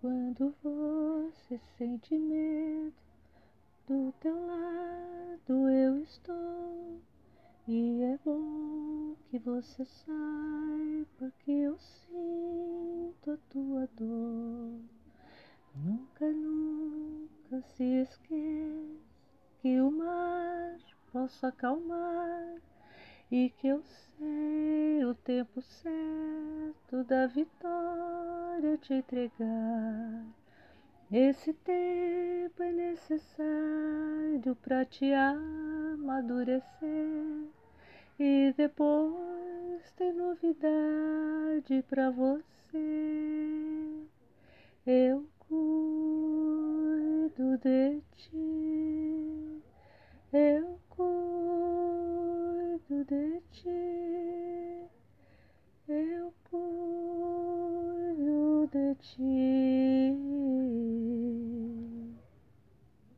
Quando você sente medo, do teu lado eu estou. E é bom que você saiba que eu sinto a tua dor. Nunca, nunca se esqueça que o mar posso acalmar e que eu sei o tempo certo da vitória te entregar. Esse tempo é necessário para te amadurecer e depois tem novidade para você. Eu cuido de ti, eu cuido de ti, eu cuido de ti.